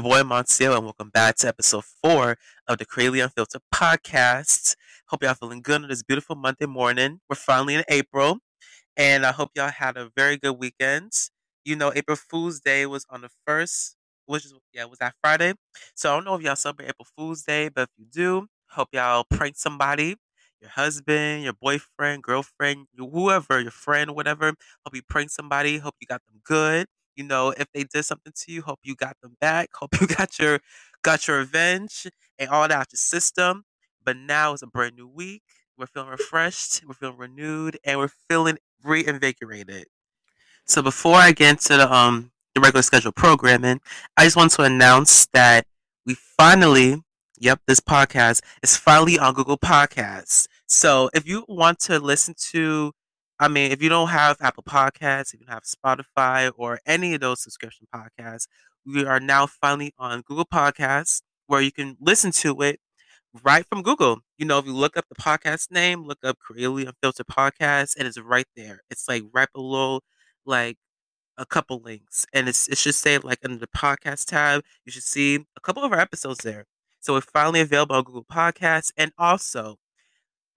Your boy Amancio, and welcome back to episode four of the Creatively Unfiltered podcast. Hope y'all feeling good on this beautiful Monday morning. We're finally in April, and I hope y'all had a very good weekend. You know, April Fool's Day was on the first, which is yeah, was that Friday. So I don't know if y'all celebrate April Fool's Day, but if you do, hope y'all prank somebody, your husband, your boyfriend, girlfriend, whoever, your friend, whatever. Hope you prank somebody. Hope you got them good you know, if they did something to you, hope you got them back. Hope you got your got your revenge and all that out your system. But now it's a brand new week. We're feeling refreshed, we're feeling renewed, and we're feeling reinvigorated. So before I get into the um the regular schedule programming, I just want to announce that we finally, yep, this podcast is finally on Google Podcasts. So if you want to listen to I mean, if you don't have Apple Podcasts, if you don't have Spotify or any of those subscription podcasts, we are now finally on Google Podcasts where you can listen to it right from Google. You know, if you look up the podcast name, look up Creatively Unfiltered Podcast, and it's right there. It's like right below like a couple links. And it's it should say like under the podcast tab, you should see a couple of our episodes there. So it's finally available on Google Podcasts. And also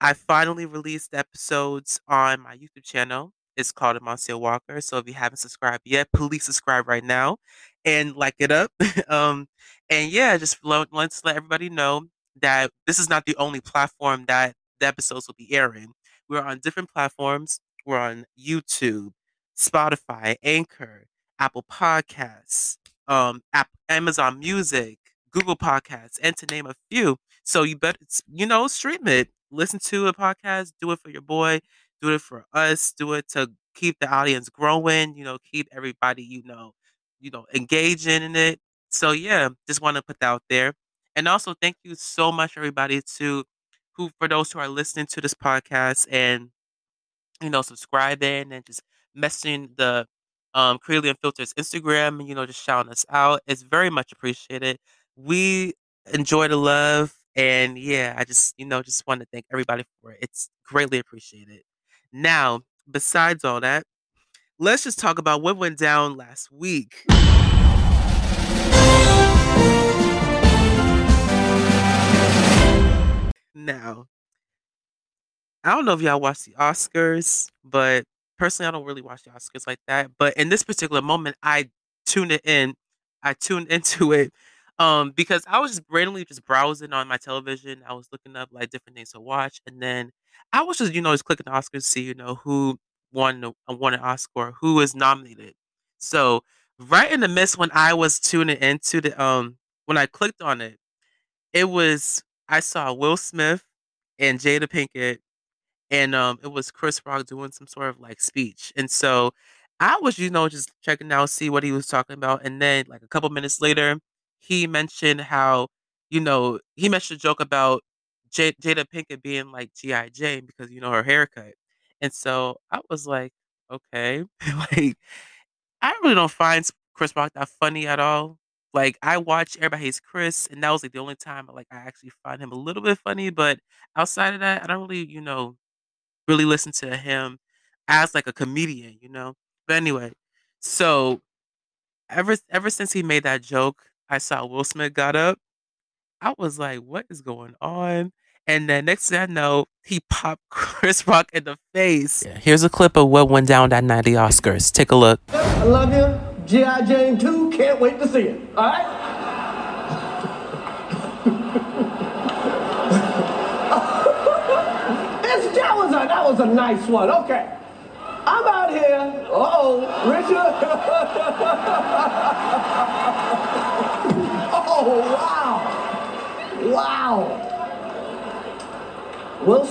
I finally released episodes on my YouTube channel. It's called Amancio Walker. So if you haven't subscribed yet, please subscribe right now and like it up. um, and yeah, just want to let everybody know that this is not the only platform that the episodes will be airing. We're on different platforms. We're on YouTube, Spotify, Anchor, Apple Podcasts, um, App, Amazon Music, Google Podcasts, and to name a few. So you better, you know, stream it listen to a podcast, do it for your boy, do it for us, do it to keep the audience growing, you know, keep everybody, you know, you know, engaging in it. So yeah, just want to put that out there. And also thank you so much everybody to who for those who are listening to this podcast and you know subscribing and just messaging the um Creatively Unfiltered's Instagram you know just shouting us out. It's very much appreciated. We enjoy the love and yeah, I just, you know, just want to thank everybody for it. It's greatly appreciated. Now, besides all that, let's just talk about what went down last week. Now, I don't know if y'all watch the Oscars, but personally, I don't really watch the Oscars like that. But in this particular moment, I tuned it in. I tuned into it um, because I was just randomly just browsing on my television. I was looking up like different things to watch, and then I was just you know just clicking the Oscars to see you know who won the, uh, won an Oscar, who was nominated. So right in the midst when I was tuning into the um when I clicked on it, it was I saw Will Smith and Jada Pinkett, and um it was Chris Rock doing some sort of like speech, and so I was you know just checking out see what he was talking about, and then like a couple minutes later he mentioned how, you know, he mentioned a joke about J- Jada Pinkett being like G.I. Jane because, you know, her haircut. And so I was like, okay. like, I really don't find Chris Rock that funny at all. Like, I watch Everybody Hates Chris, and that was like the only time like I actually find him a little bit funny. But outside of that, I don't really, you know, really listen to him as like a comedian, you know. But anyway, so ever ever since he made that joke, I saw Will Smith got up. I was like, what is going on? And then next thing I know, he popped Chris Rock in the face. Yeah, here's a clip of what went down that night at the Oscars. Take a look. I love you. G.I. Jane 2. Can't wait to see it. All right? that, was a, that was a nice one. Okay. I'm out here. oh, Richard.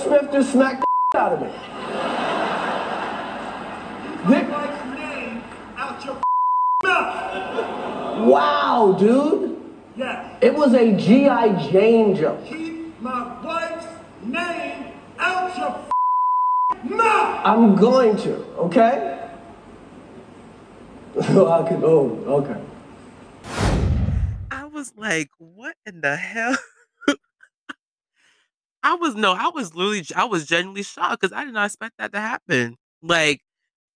Smith just smacked the out of me. Dick. Mike's name out your mouth. Wow, dude. Yes. It was a G.I. Jane joke. Keep my wife's name out your no! I'm going to, okay? I can, oh, okay. I was like, what in the hell? I was no, I was literally, I was genuinely shocked because I did not expect that to happen. Like,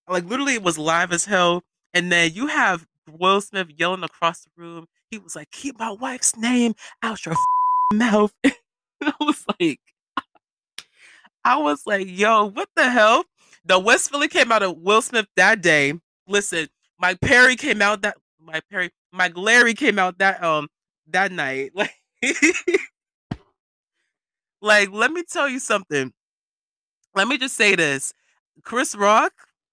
like literally, it was live as hell. And then you have Will Smith yelling across the room. he was like, "Keep my wife's name out your mouth." I was like, I was like, "Yo, what the hell?" The West Philly came out of Will Smith that day. Listen, Mike Perry came out that Mike Perry, Mike Lowrey came out that um that night. Like, like let me tell you something. Let me just say this. Chris Rock,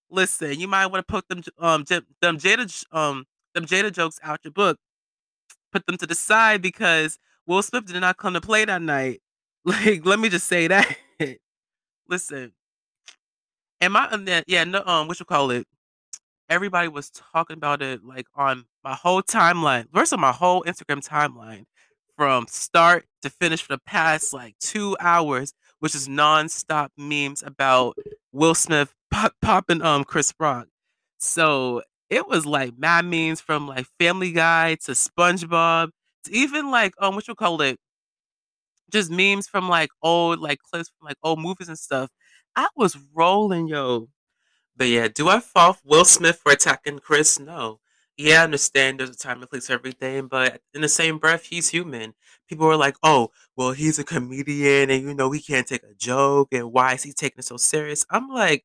listen, you might want to put them um them Jada um them Jada jokes out your book. Put them to the side because Will Smith did not come to play that night. Like, let me just say that. listen, am I? on that? Yeah, no. Um, what you call it? everybody was talking about it like on my whole timeline. First on my whole Instagram timeline from start to finish for the past like two hours, which is nonstop memes about Will Smith pop, popping um Chris Rock. So it was like mad memes from like Family Guy to SpongeBob to even like um what you call it, just memes from like old like clips from like old movies and stuff. I was rolling, yo. But yeah, do I fault Will Smith for attacking Chris? No. Yeah, I understand there's a time and place for everything, but in the same breath, he's human. People are like, oh, well, he's a comedian and you know he can't take a joke and why is he taking it so serious? I'm like,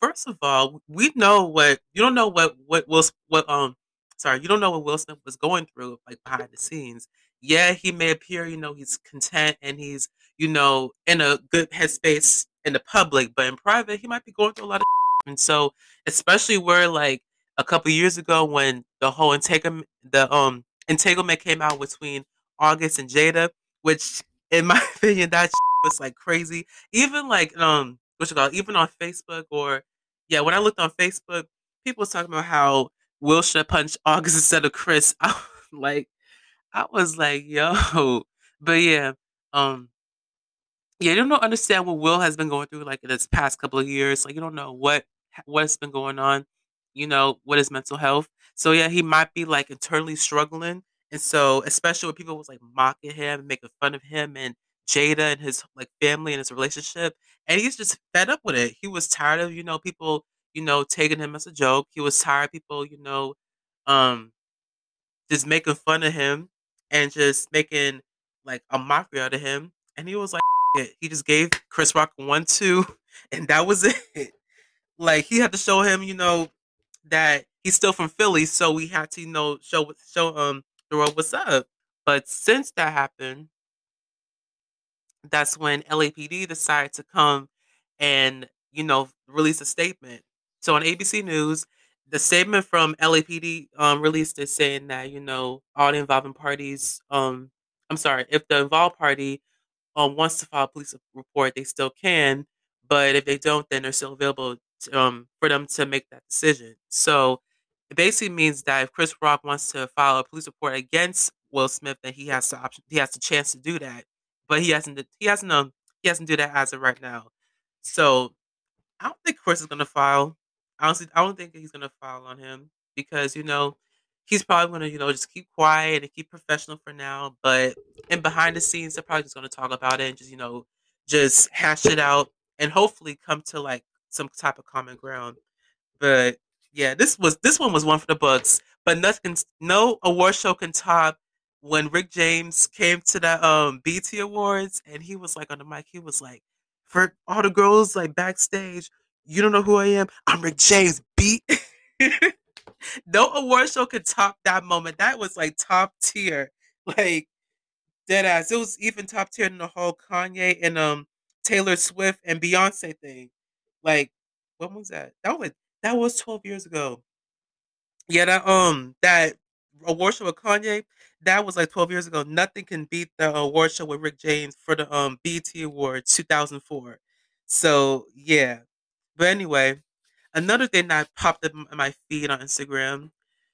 first of all, we know what you don't know what what Will what um sorry, you don't know what Will Smith was going through like behind the scenes. Yeah, he may appear, you know, he's content and he's, you know, in a good headspace in the public, but in private, he might be going through a lot of and so, especially where like a couple years ago when the whole entanglement, the um entanglement came out between August and Jada, which in my opinion that was like crazy. Even like um what you call it, even on Facebook or yeah, when I looked on Facebook, people was talking about how Will should punch August instead of Chris. I was like, I was like, yo, but yeah, um, yeah, you don't understand what Will has been going through like in this past couple of years. Like you don't know what what's been going on, you know, what is mental health. So yeah, he might be like internally struggling. And so especially when people was like mocking him making fun of him and Jada and his like family and his relationship. And he's just fed up with it. He was tired of, you know, people, you know, taking him as a joke. He was tired of people, you know, um, just making fun of him and just making like a mockery out of him. And he was like, it. he just gave Chris Rock one, two, and that was it. Like he had to show him, you know, that he's still from Philly, so we had to, you know, show show um the world what's up. But since that happened, that's when LAPD decided to come and you know release a statement. So on ABC News, the statement from LAPD um, released is saying that you know all the involving parties. Um, I'm sorry, if the involved party um, wants to file a police report, they still can. But if they don't, then they're still available um, for them to make that decision. So it basically means that if Chris Rock wants to file a police report against Will Smith, then he has the option, he has the chance to do that. But he hasn't, he hasn't, um, he hasn't do that as of right now. So I don't think Chris is gonna file. Honestly, I don't think he's gonna file on him because you know he's probably gonna you know just keep quiet and keep professional for now. But in behind the scenes, they're probably just gonna talk about it and just you know just hash it out and hopefully come to like some type of common ground. But yeah, this was this one was one for the books. But nothing, no award show can top when Rick James came to the um BET Awards and he was like on the mic. He was like, for all the girls like backstage, you don't know who I am. I'm Rick James. Beat. no award show could top that moment. That was like top tier. Like dead ass. It was even top tier than the whole Kanye and um Taylor Swift and Beyonce thing. Like, when was that? That was that was 12 years ago. Yeah, that um that award show with Kanye, that was like 12 years ago. Nothing can beat the award show with Rick James for the um BET Awards 2004. So yeah. But anyway, another thing that popped up in my feed on Instagram.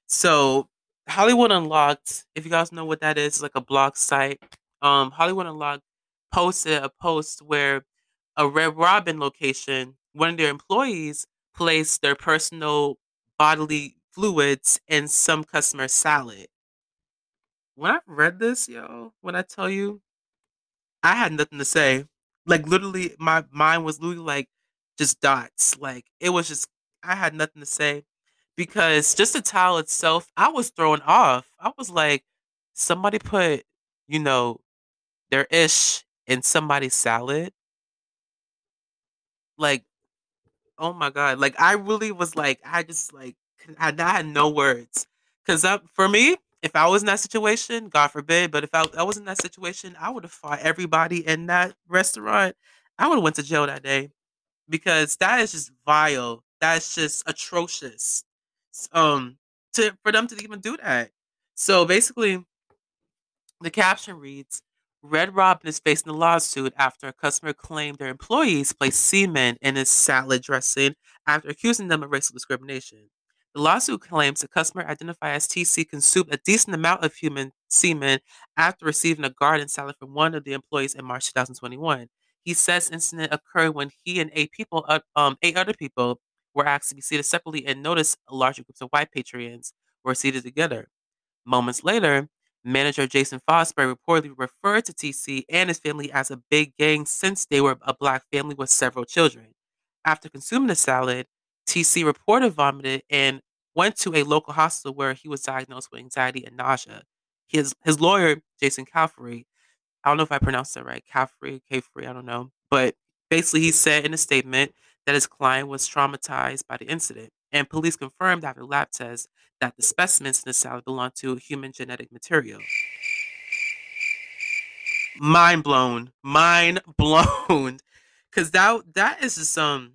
So Hollywood Unlocked, if you guys know what that is, like a blog site. Um, Hollywood Unlocked posted a post where a Red Robin location one of their employees placed their personal bodily fluids in some customer salad. When I read this, yo, when I tell you, I had nothing to say. Like literally, my mind was literally like just dots. Like it was just I had nothing to say because just the towel itself, I was thrown off. I was like, somebody put, you know, their ish in somebody's salad, like, oh my god, like I really was like, I just like, I, I had no words, cause for me, if I was in that situation, God forbid, but if I, I was in that situation, I would have fought everybody in that restaurant. I would have went to jail that day because that is just vile. That's just atrocious. Um, to for them to even do that. So basically, the caption reads Red Robin is facing a lawsuit after a customer claimed their employees placed semen in his salad dressing after accusing them of racial discrimination. The lawsuit claims the customer identified as TC consumed a decent amount of human semen after receiving a garden salad from one of the employees in March 2021. He says incident occurred when he and eight people, uh, um, eight other people, were asked to be seated separately and noticed larger groups of white patrons were seated together. Moments later, manager Jason Fosbury reportedly referred to TC and his family as a big gang since they were a black family with several children. After consuming the salad, TC reported vomited and went to a local hospital where he was diagnosed with anxiety and nausea. His his lawyer, Jason Calfrey, I don't know if I pronounced that right, Calfrey, Calfrey, I don't know. But basically he said in a statement that his client was traumatized by the incident. And police confirmed after lab tests that the specimens in the salad belonged to human genetic material. Mind blown. Mind blown. Cause that that is just some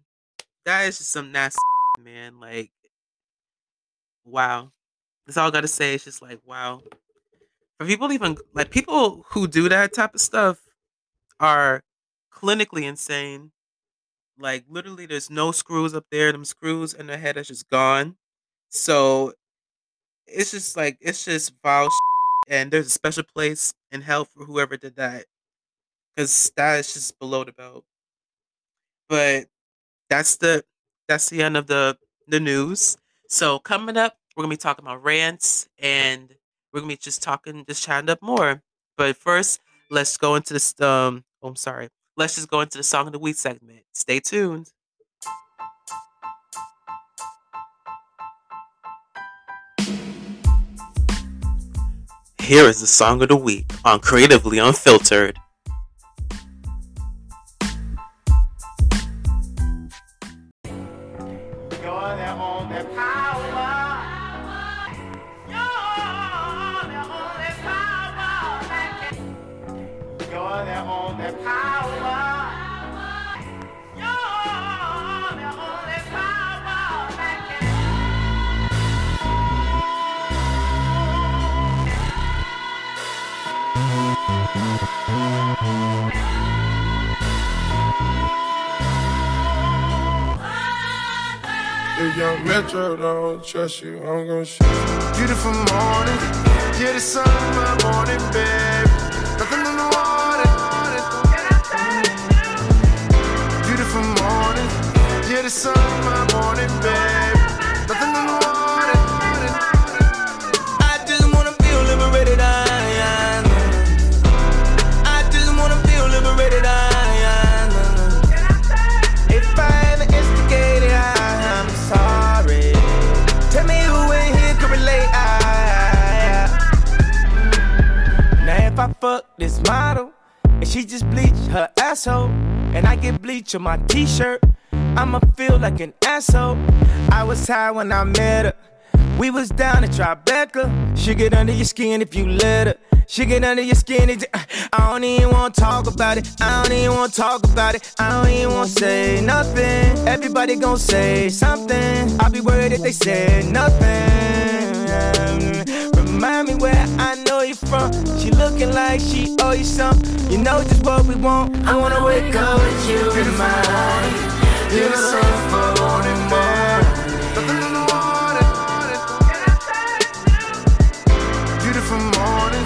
that is just some nasty man. Like wow. That's all I gotta say. It's just like wow. For people even like people who do that type of stuff are clinically insane. Like literally there's no screws up there. Them screws in the head is just gone. So it's just like it's just vile and there's a special place in hell for whoever did that. Cause that is just below the belt. But that's the that's the end of the the news. So coming up, we're gonna be talking about rants and we're gonna be just talking, just chatting up more. But first, let's go into this. Um, oh, I'm sorry. Let's just go into the song of the week segment. Stay tuned. Here is the song of the week on Creatively Unfiltered. Metro don't trust you, I'm gonna shoot you. Beautiful morning, yeah, the sun my morning, babe. Nothing in the water. Beautiful morning, yeah, the sun my model and she just bleached her asshole, and I get bleach on my t-shirt, I'ma feel like an asshole. I was high when I met her. We was down at Tribeca. She get under your skin if you let her. She get under your skin. I don't even wanna talk about it. I don't even wanna talk about it. I don't even wanna say nothing. Everybody gon' say something. I'll be worried if they say nothing. Remind me where I know you from. She looking like she owe you something. You know just what we want. I wanna wake up with you in mind. Beautiful morning, more. Nothing in the water. Beautiful morning.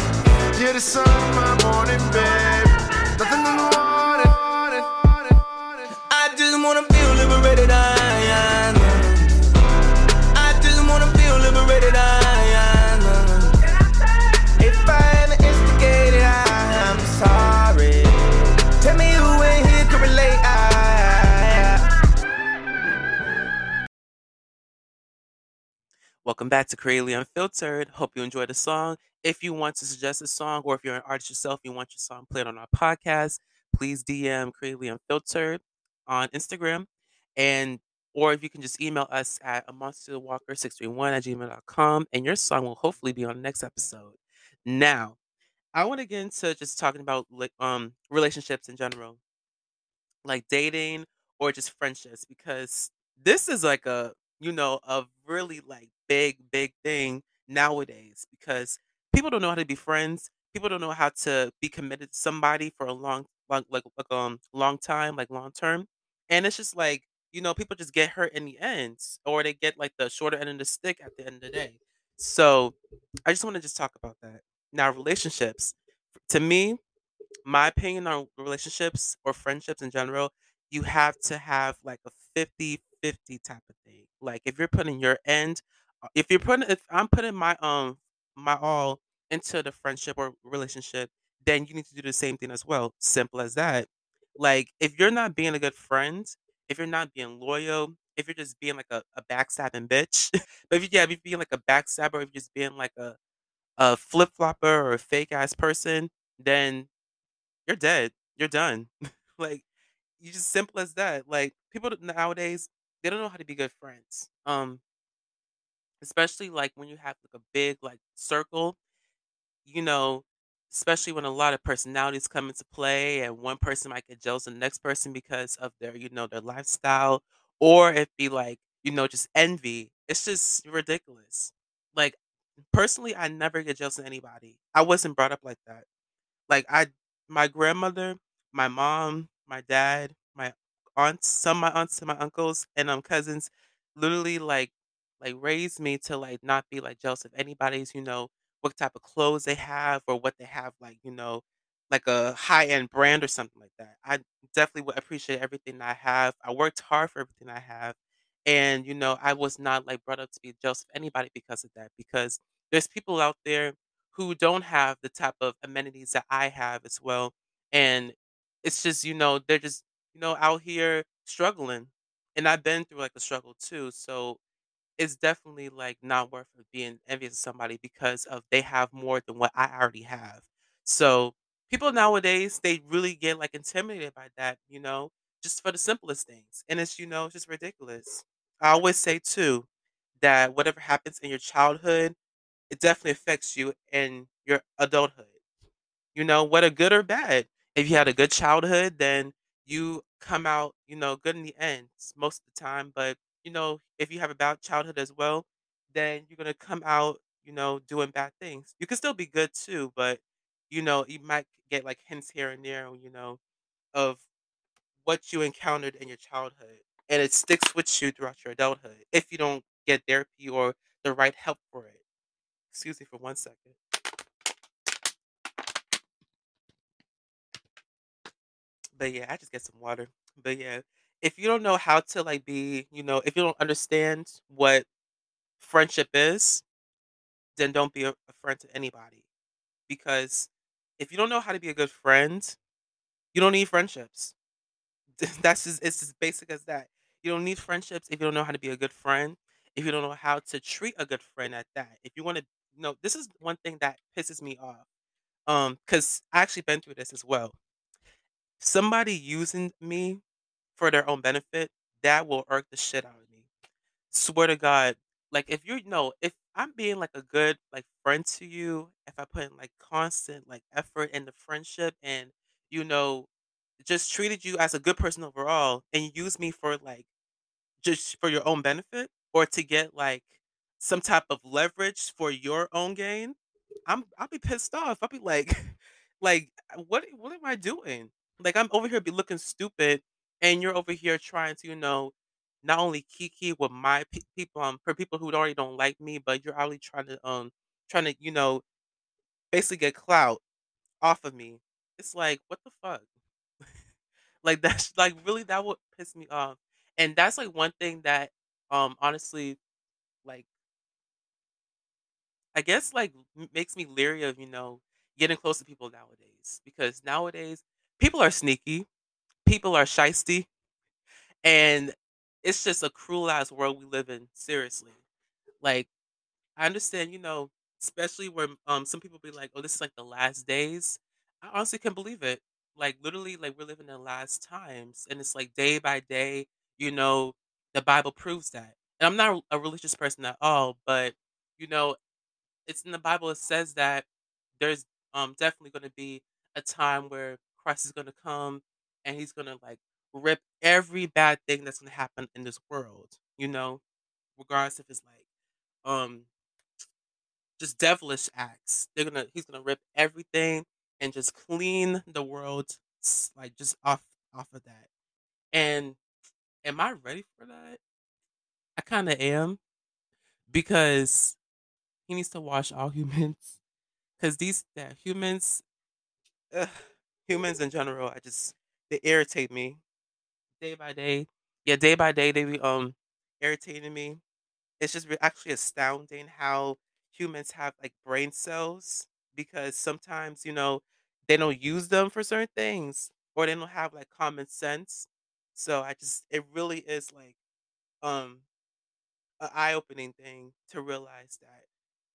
Yeah, the sun, my morning, babe. Nothing in the Welcome back to Creatively Unfiltered. Hope you enjoyed the song. if you want to suggest a song or if you're an artist yourself, you want your song played on our podcast, please DM Creatively Unfiltered on Instagram. And or if you can just email us at amanciowalker631 at gmail.com and your song will hopefully be on the next episode. Now, I want to get into just talking about like um relationships in general, like dating or just friendships, because this is like a you know a really like big big thing nowadays because people don't know how to be friends. People don't know how to be committed to somebody for a long long like like um long time, like long term. And it's just like, you know, people just get hurt in the end or they get like the shorter end of the stick at the end of the day. So I just want to just talk about that. Now, relationships. To me, my opinion on relationships or friendships in general, you have to have like a fifty-fifty type of thing. Like if you're putting your end, if you're putting, if I'm putting my um my all into the friendship or relationship, then you need to do the same thing as well. Simple as that. Like if you're not being a good friend, if you're not being loyal, if you're just being like a, a backstabbing bitch, but if you yeah, if you're being like a backstabber, if you're just being like a a flip flopper or a fake ass person, then you're dead. You're done. like you just simple as that. Like people nowadays, they don't know how to be good friends. Um, especially like when you have like a big like circle, you know, especially when a lot of personalities come into play and one person might get jealous of the next person because of their, you know, their lifestyle, or it be like, you know, just envy. It's just ridiculous. Like personally, I never get jealous of anybody. I wasn't brought up like that. Like I my grandmother, my mom, my dad, my aunts, some of my aunts and my uncles and um cousins literally like like raised me to like not be like jealous of anybody's, you know, what type of clothes they have or what they have like, you know, like a high end brand or something like that. I definitely would appreciate everything I have. I worked hard for everything I have. And, you know, I was not like brought up to be jealous of anybody because of that. Because there's people out there who don't have the type of amenities that I have as well. And it's just, you know, they're just, you know, out here struggling. And I've been through like a struggle too. So it's definitely like not worth being envious of somebody because of they have more than what I already have. So people nowadays they really get like intimidated by that, you know, just for the simplest things. And it's, you know, it's just ridiculous. I always say too that whatever happens in your childhood, it definitely affects you in your adulthood. You know, whether good or bad. If you had a good childhood, then you come out, you know, good in the end most of the time. But, you know, if you have a bad childhood as well, then you're to come out, you know, doing bad things. You can still be good too, but, you know, you might get like hints here and there, you know, of what you encountered in your childhood. And it sticks with you throughout your adulthood if you don't get therapy or the right help for it. Excuse me for one second. But yeah, I just get some water. But yeah, if you don't know how to like be, you know, if you don't understand what friendship is, then don't be a, a friend to anybody. Because if you don't know how to be a good friend, you don't need friendships. That's just it's as basic as that. You don't need friendships if you don't know how to be a good friend. If you don't know how to treat a good friend at that. If you want to, you know, this is one thing that pisses me off. Um, because I actually been through this as well. Somebody using me for their own benefit, that will irk the shit out of me. Swear to God. Like if you know, if I'm being like a good like friend to you, if I put in like constant like effort in the friendship and you know, just treated you as a good person overall and use me for like just for your own benefit or to get like some type of leverage for your own gain, I'm I'll be pissed off. I'll be like, like what what am I doing? Like I'm over here be looking stupid, and you're over here trying to you know not only kiki with my pe- people um for people who already don't like me, but you're already trying to um trying to you know basically get clout off of me. It's like what the fuck? like that's like really that would piss me off, and that's like one thing that um honestly like I guess, like, m makes me leery of, you know, getting close to people nowadays, because nowadays, people are sneaky, people are shiesty, and it's just a cruel ass world we live in, seriously. Like, I understand, you know, especially where um some people be like, "Oh, this is like the last days." I honestly can't believe it. Like literally, like we're living in the last times, and it's like day by day. You know, the Bible proves that. And I'm not a religious person at all, but you know, it's in the Bible. It says that there's um definitely going to be a time where Christ is going to come, and He's to like rip every bad thing that's to happen in this world. You know, regardless if it's like um just devilish acts. They're gonna he's gonna rip everything and just clean the world like just off off of that. And am I ready for that? I kind of am because he needs to wash all humans. Because these yeah, humans, ugh, humans in general, I just they irritate me day by day. Yeah, day by day they be um irritating me. It's just actually astounding how humans have like brain cells because sometimes, you know, they don't use them for certain things or they don't have like common sense. So I just it really is like um an eye-opening thing to realize that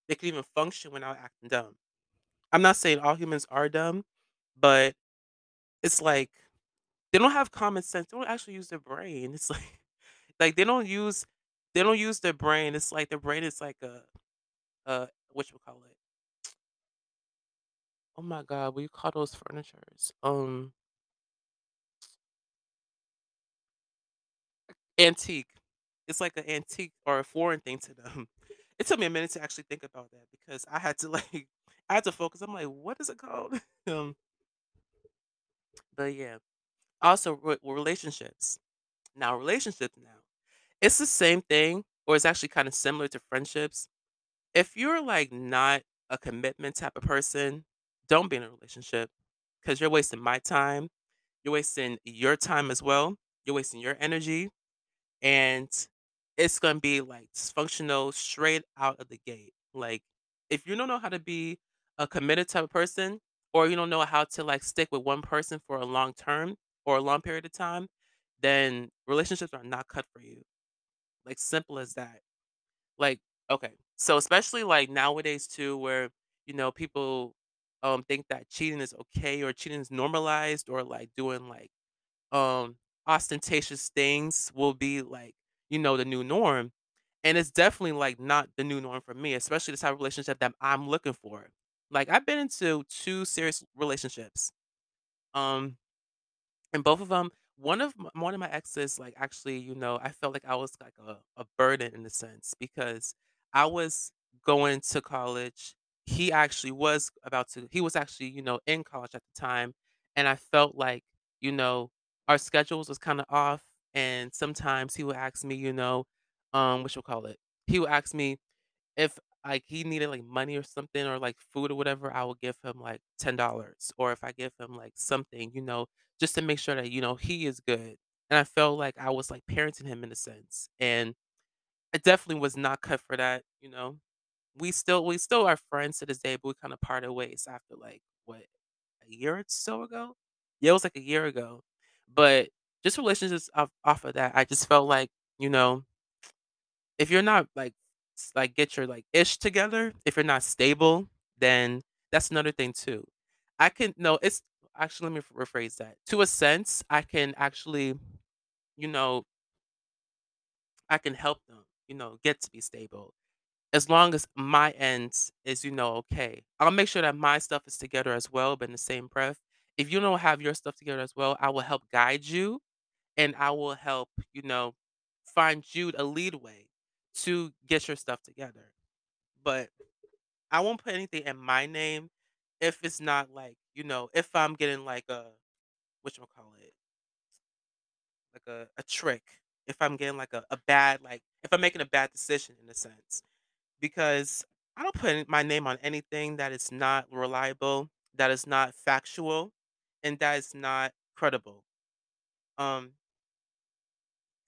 they can even function without acting dumb. I'm not saying all humans are dumb, but it's like they don't have common sense. They don't actually use their brain. It's like like they don't use they don't use their brain. It's like their brain is like a uh what you call it oh my god what you call those furnitures um antique it's like an antique or a foreign thing to them it took me a minute to actually think about that because i had to like i had to focus i'm like what is it called um but yeah also re- relationships now relationships now it's the same thing or it's actually kind of similar to friendships if you're like not a commitment type of person don't be in a relationship because you're wasting my time You're wasting your time as well. You're wasting your energy, and it's gonna be like dysfunctional straight out of the gate. Like, if you don't know how to be a committed type of person, or you don't know how to like stick with one person for a long term or a long period of time, then relationships are not cut for you. Like, simple as that. Like, okay, so especially like nowadays too, where you know people um think that cheating is okay or cheating is normalized or like doing like um ostentatious things will be like you know the new norm and it's definitely like not the new norm for me especially the type of relationship that i'm looking for like i've been into two serious relationships um and both of them one of one of my exes like actually you know i felt like i was like a, a burden in a sense because i was going to college he actually was about to he was actually you know in college at the time and i felt like you know our schedules was kind of off and sometimes he would ask me you know um what you call it he would ask me if, like, he needed, like, money or something or, like, food or whatever, I would give him, like, $10, or if I give him, like, something, you know, just to make sure that, you know, he is good, and I felt like I was, like, parenting him in a sense, and I definitely was not cut for that, you know? We still we still are friends to this day, but we kinda parted ways after, like, what, a year or so ago? Yeah, it was, like, a year ago, but just relationships off off of that, I just felt like, you know if you're not like like get your like ish together, if you're not stable, then that's another thing too. I can no, it's actually let me rephrase that. To a sense, I can actually, you know, I can help them, you know, get to be stable. As long as my end is, you know, okay. I'll make sure that my stuff is together as well, but in the same breath, if you don't have your stuff together as well, I will help guide you and I will help, you know, find you a lead way to get your stuff together. But I won't put anything in my name if it's not like, you know, if I'm getting like a what you call it, like a, a trick. If I'm getting like a, a bad like if I'm making a bad decision in a sense. Because I don't put my name on anything that is not reliable, that is not factual, and that is not credible. Um,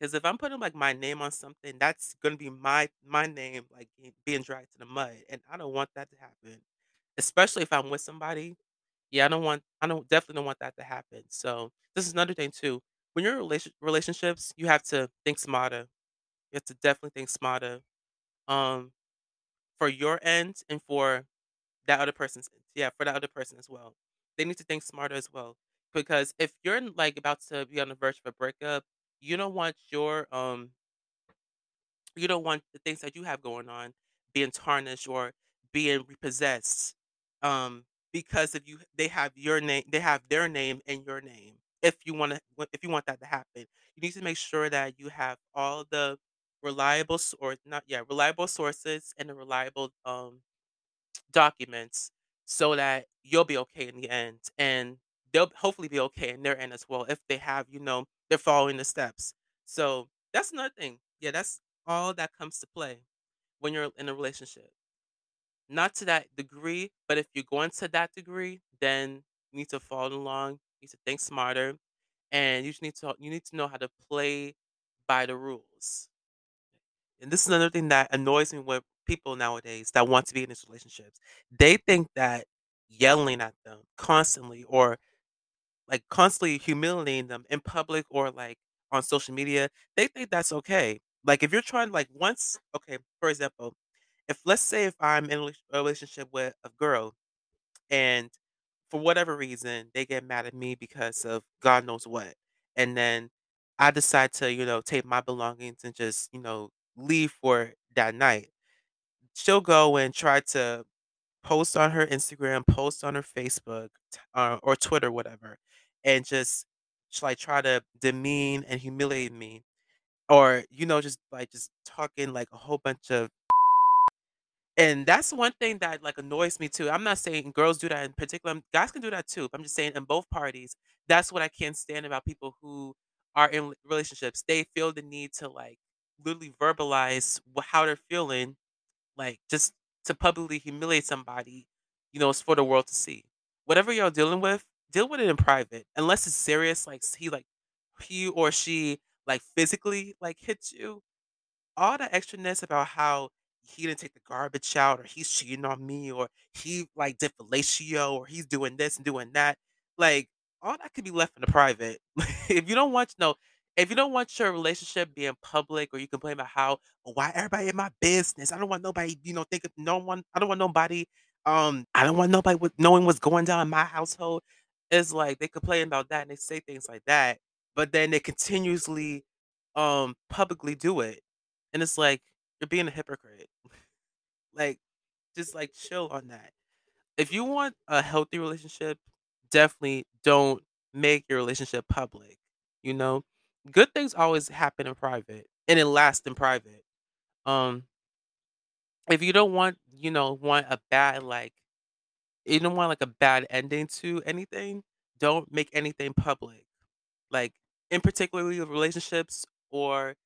because if I'm putting like my name on something, that's gonna be my my name like be- being dragged to the mud, and I don't want that to happen. Especially if I'm with somebody Yeah, I don't want I don't definitely don't want that to happen. So this is another thing too. When you're in relation relationships, you have to think smarter. You have to definitely think smarter. Um, for your end and for that other person's yeah, for that other person as well. They need to think smarter as well. Because if you're like about to be on the verge of a breakup, you don't want your um you don't want the things that you have going on being tarnished or being repossessed um because if you they have your name they have their name and your name if you want to if you want that to happen. You need to make sure that you have all the reliable or not yeah reliable sources and the reliable um documents so that you'll be okay in the end and they'll hopefully be okay in their end as well if they have you know they're following the steps. So that's another thing. Yeah that's all that comes to play when you're in a relationship. Not to that degree but if you're going to that degree then you need to follow along you need to think smarter and you just need to you need to know how to play by the rules. And this is another thing that annoys me with people nowadays that want to be in these relationships. They think that yelling at them constantly or like constantly humiliating them in public or like on social media, they think that's okay. Like if you're trying like once, okay, for example, if let's say if I'm in a rela- a relationship with a girl and for whatever reason they get mad at me because of God knows what, and then I decide to, you know, take my belongings and just, you know, leave for that night she'll go and try to post on her Instagram, post on her Facebook, uh, or Twitter, whatever, and just like try to demean and humiliate me, or you know, just like just talking like a whole bunch of. And that's one thing that like annoys me too. I'm not saying girls do that in particular. um, Guys can do that too. but I'm just saying in both parties. That's what I can't stand about people who are in relationships. They feel the need to like literally verbalize how they're feeling like, just to publicly humiliate somebody, you know, it's for the world to see. Whatever y'all dealing with, deal with it in private. Unless it's serious, like he like he or she like physically like hits you, all the extraness about how he didn't take the garbage out or he's cheating on me or he like did fellatio or he's doing this and doing that. Like all that could be left in the private. if you don't want to know if you don't want your relationship being public or you complain about how "Oh, why everybody in my business. I don't want nobody, you know, think of no one I don't want nobody um I don't want nobody with knowing what's going down in my household. It's like they complain about that and they say things like that, but then they continuously um publicly do it and it's like, you're being a hypocrite. Like, just like chill on that. If you want a healthy relationship, definitely don't make your relationship public. You know, good things always happen in private and it lasts in private. Um, if you don't want, you know, want a bad like, you don't want like a bad ending to anything, don't make anything public. Like, in particularly relationships or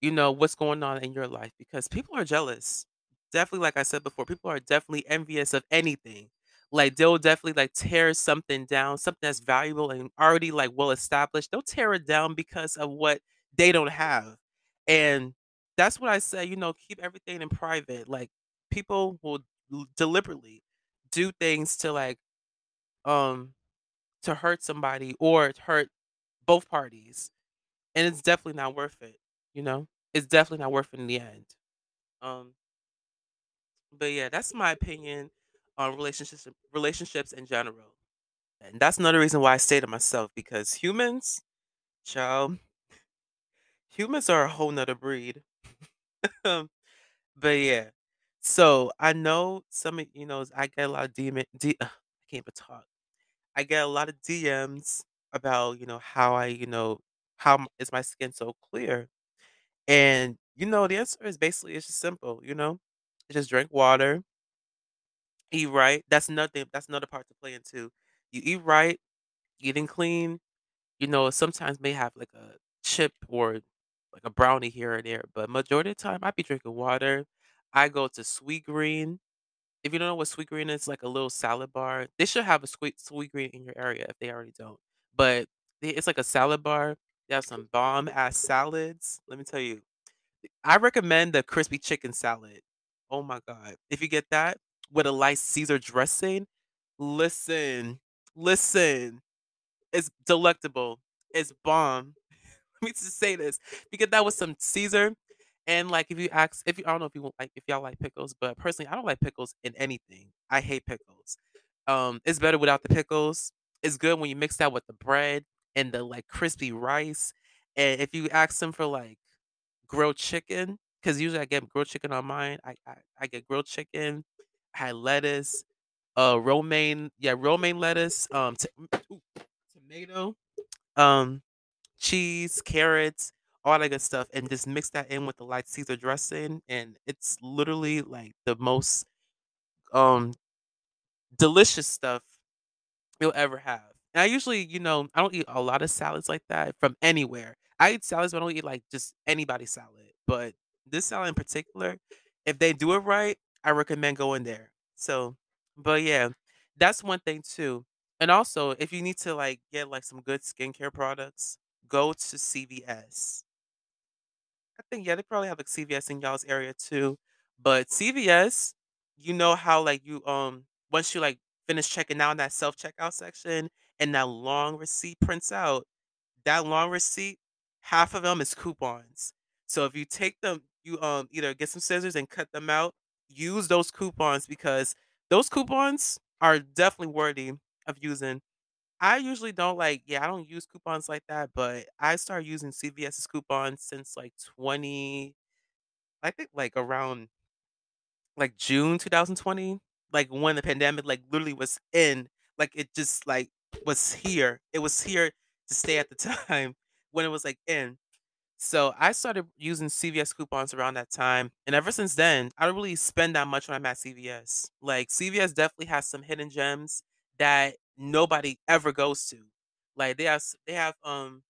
you know, what's going on in your life because people are jealous. Definitely, like I said before, people are definitely envious of anything. Like they'll definitely like tear something down, something that's valuable and already like well established. They'll tear it down because of what they don't have. And that's what I say, you know, keep everything in private. Like people will deliberately do things to like um to hurt somebody or hurt both parties and it's definitely not worth it, you know? It's definitely not worth it in the end. Um, but yeah, that's my opinion on relationships relationships in general. And that's another reason why I say to myself, because humans, child, humans are a whole nother breed. Um, but yeah. So I know some of you know, I get a lot of DM D I can't even talk. I get a lot of DMs about, you know, how I, you know, how is my skin so clear? And, you know, the answer is basically it's just simple, you know? Just drink water, eat right. That's nothing that's another part to play into. You eat right, eating clean, you know, sometimes may have like a chip or like a brownie here or there, but majority of the time I be drinking water. I go to Sweet Green. If you don't know what Sweet Green is, like a little salad bar. They should have a sweet Sweet Green in your area if they already don't. But it's like a salad bar. They have some bomb ass salads. Let me tell you, I recommend the crispy chicken salad. Oh my god. If you get that with a light Caesar dressing, listen, listen, it's delectable. It's bomb. Let me just say this. because that was some Caesar And like if you ask, if you I don't know if you like if y'all like pickles, but personally I don't like pickles in anything. I hate pickles. Um, it's better without the pickles. It's good when you mix that with the bread and the like crispy rice. And if you ask them for like grilled chicken, because usually I get grilled chicken on mine. I, I I get grilled chicken. I had lettuce, uh, romaine, yeah, romaine lettuce, um, t- ooh, tomato, um, cheese, carrots, all that good stuff, and just mix that in with the light Caesar dressing, and it's literally like the most um delicious stuff you'll ever have. And I usually, you know, I don't eat a lot of salads like that from anywhere. I eat salads, but I don't eat like just anybody's salad. But this salad in particular, if they do it right, I recommend going there. So, but yeah, that's one thing too. And also, if you need to like get like some good skincare products, go to CVS. I think yeah, they probably have like CVS in y'all's area too. But CVS, you know how like you um once you like finish checking out in that self checkout section and that long receipt prints out, that long receipt, half of them is coupons. So if you take them, you um either get some scissors and cut them out, use those coupons because those coupons are definitely worthy of using. I usually don't like yeah, I don't use coupons like that, but I started using CVS's coupons since like 20 I think like around like June 2020, like when the pandemic like literally was in, like it just like was here. It was here to stay at the time when it was like in. So I started using CVS coupons around that time, and ever since then, I don't really spend that much when I'm at CVS. Like CVS definitely has some hidden gems that nobody ever goes to. Like they have, they have um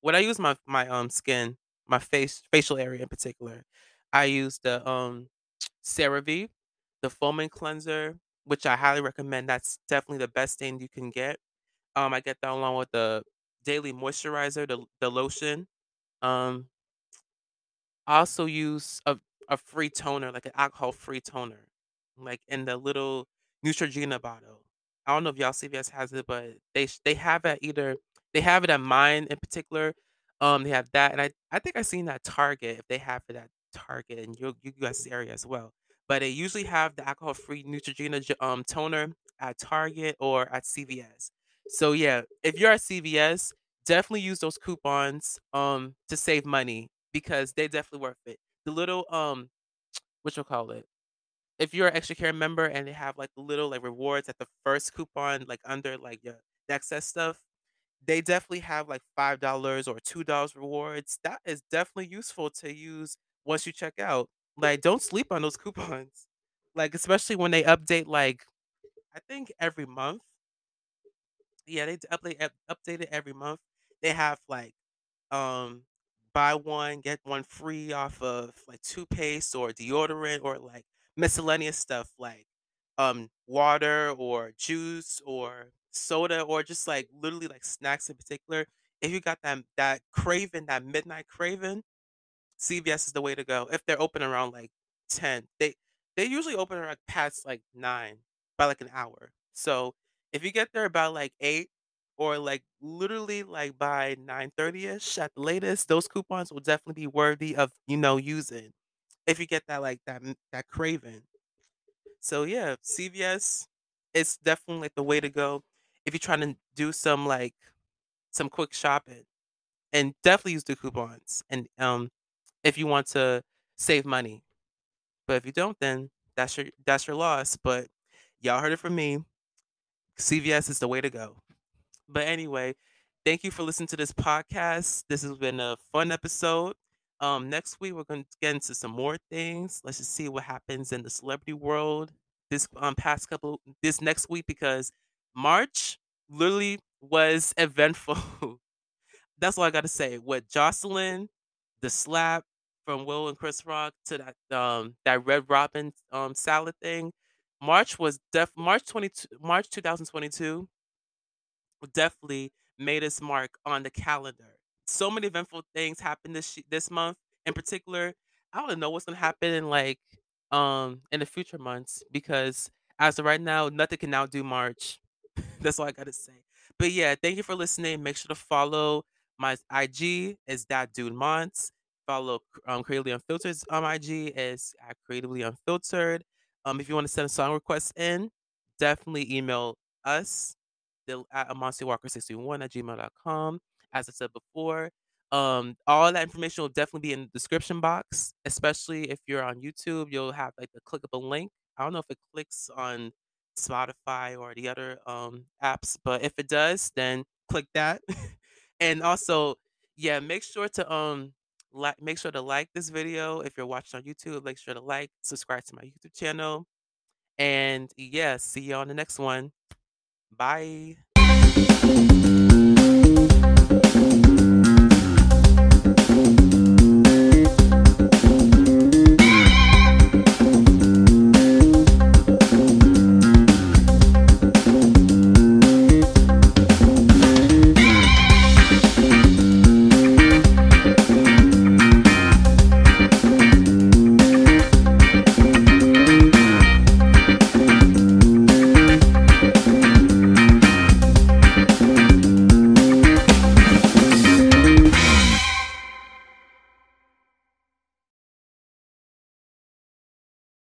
when I use my my um skin, my face facial area in particular, I use the um CeraVe, the foaming cleanser, which I highly recommend. That's definitely the best thing you can get. Um, I get that along with the daily moisturizer, the the lotion. Um, I also use a a free toner, like an alcohol-free toner, like in the little Neutrogena bottle. I don't know if y'all CVS has it, but they they have it either they have it at mine in particular. Um, they have that, and I I think I seen that Target if they have it at Target in your you guys area as well. But they usually have the alcohol-free Neutrogena um toner at Target or at CVS. So yeah, if you're at CVS, definitely use those coupons um to save money because they definitely worth it. The little um what you call it? If you're an extra care member and they have like little like rewards at the first coupon, like under like your excess stuff, they definitely have like five dollars or two dollars rewards. That is definitely useful to use once you check out. Like don't sleep on those coupons. Like especially when they update like I think every month yeah, they update up update it every month. They have, like, um, buy one, get one free off of, like, toothpaste or deodorant or, like, miscellaneous stuff like, um, water or juice or soda or just, like, literally, like, snacks in particular. If you got that that craving, that midnight craving, CVS is the way to go. If they're open around like 10, they they usually open around past like 9 by like an hour. So if you get there about like 8 or like literally like by 9:30ish at the latest, those coupons will definitely be worthy of, you know, using if you get that like that that craving. So yeah, CVS is definitely like the way to go if you're trying to do some like some quick shopping and definitely use the coupons and um if you want to save money. But if you don't, then that's your that's your loss. But y'all heard it from me. CVS is the way to go. But anyway, thank you for listening to this podcast. This has been a fun episode. Um, next week we're going to get into some more things. Let's just see what happens in the celebrity world this um past couple this next week because March literally was eventful. That's all I gotta say. With Jocelyn, the slap from Will and Chris Rock to that um that Red Robin um salad thing. March was def March 22 March 2022 definitely made its mark on the calendar. So many eventful things happened this this month in particular. I don't know what's gonna happen in like um in the future months because as of right now, nothing can outdo March. That's all I gotta say. But yeah, thank you for listening. Make sure to follow my IG is that dude Mance. follow um, Creatively Unfiltered's um, IG is at Creatively Unfiltered. Um, if you want to send a song request in, definitely email us the, at amanciowalker61 at gmail.com. As I said before, um, all that information will definitely be in the description box, especially if you're on YouTube. You'll have like the clickable link. I don't know if it clicks on Spotify or the other um, apps, but if it does, then click that. and also, yeah, make sure to um like make sure to like this video if you're watching on YouTube. Make sure to like, subscribe to my YouTube channel, and yeah, see you on the next one. Bye.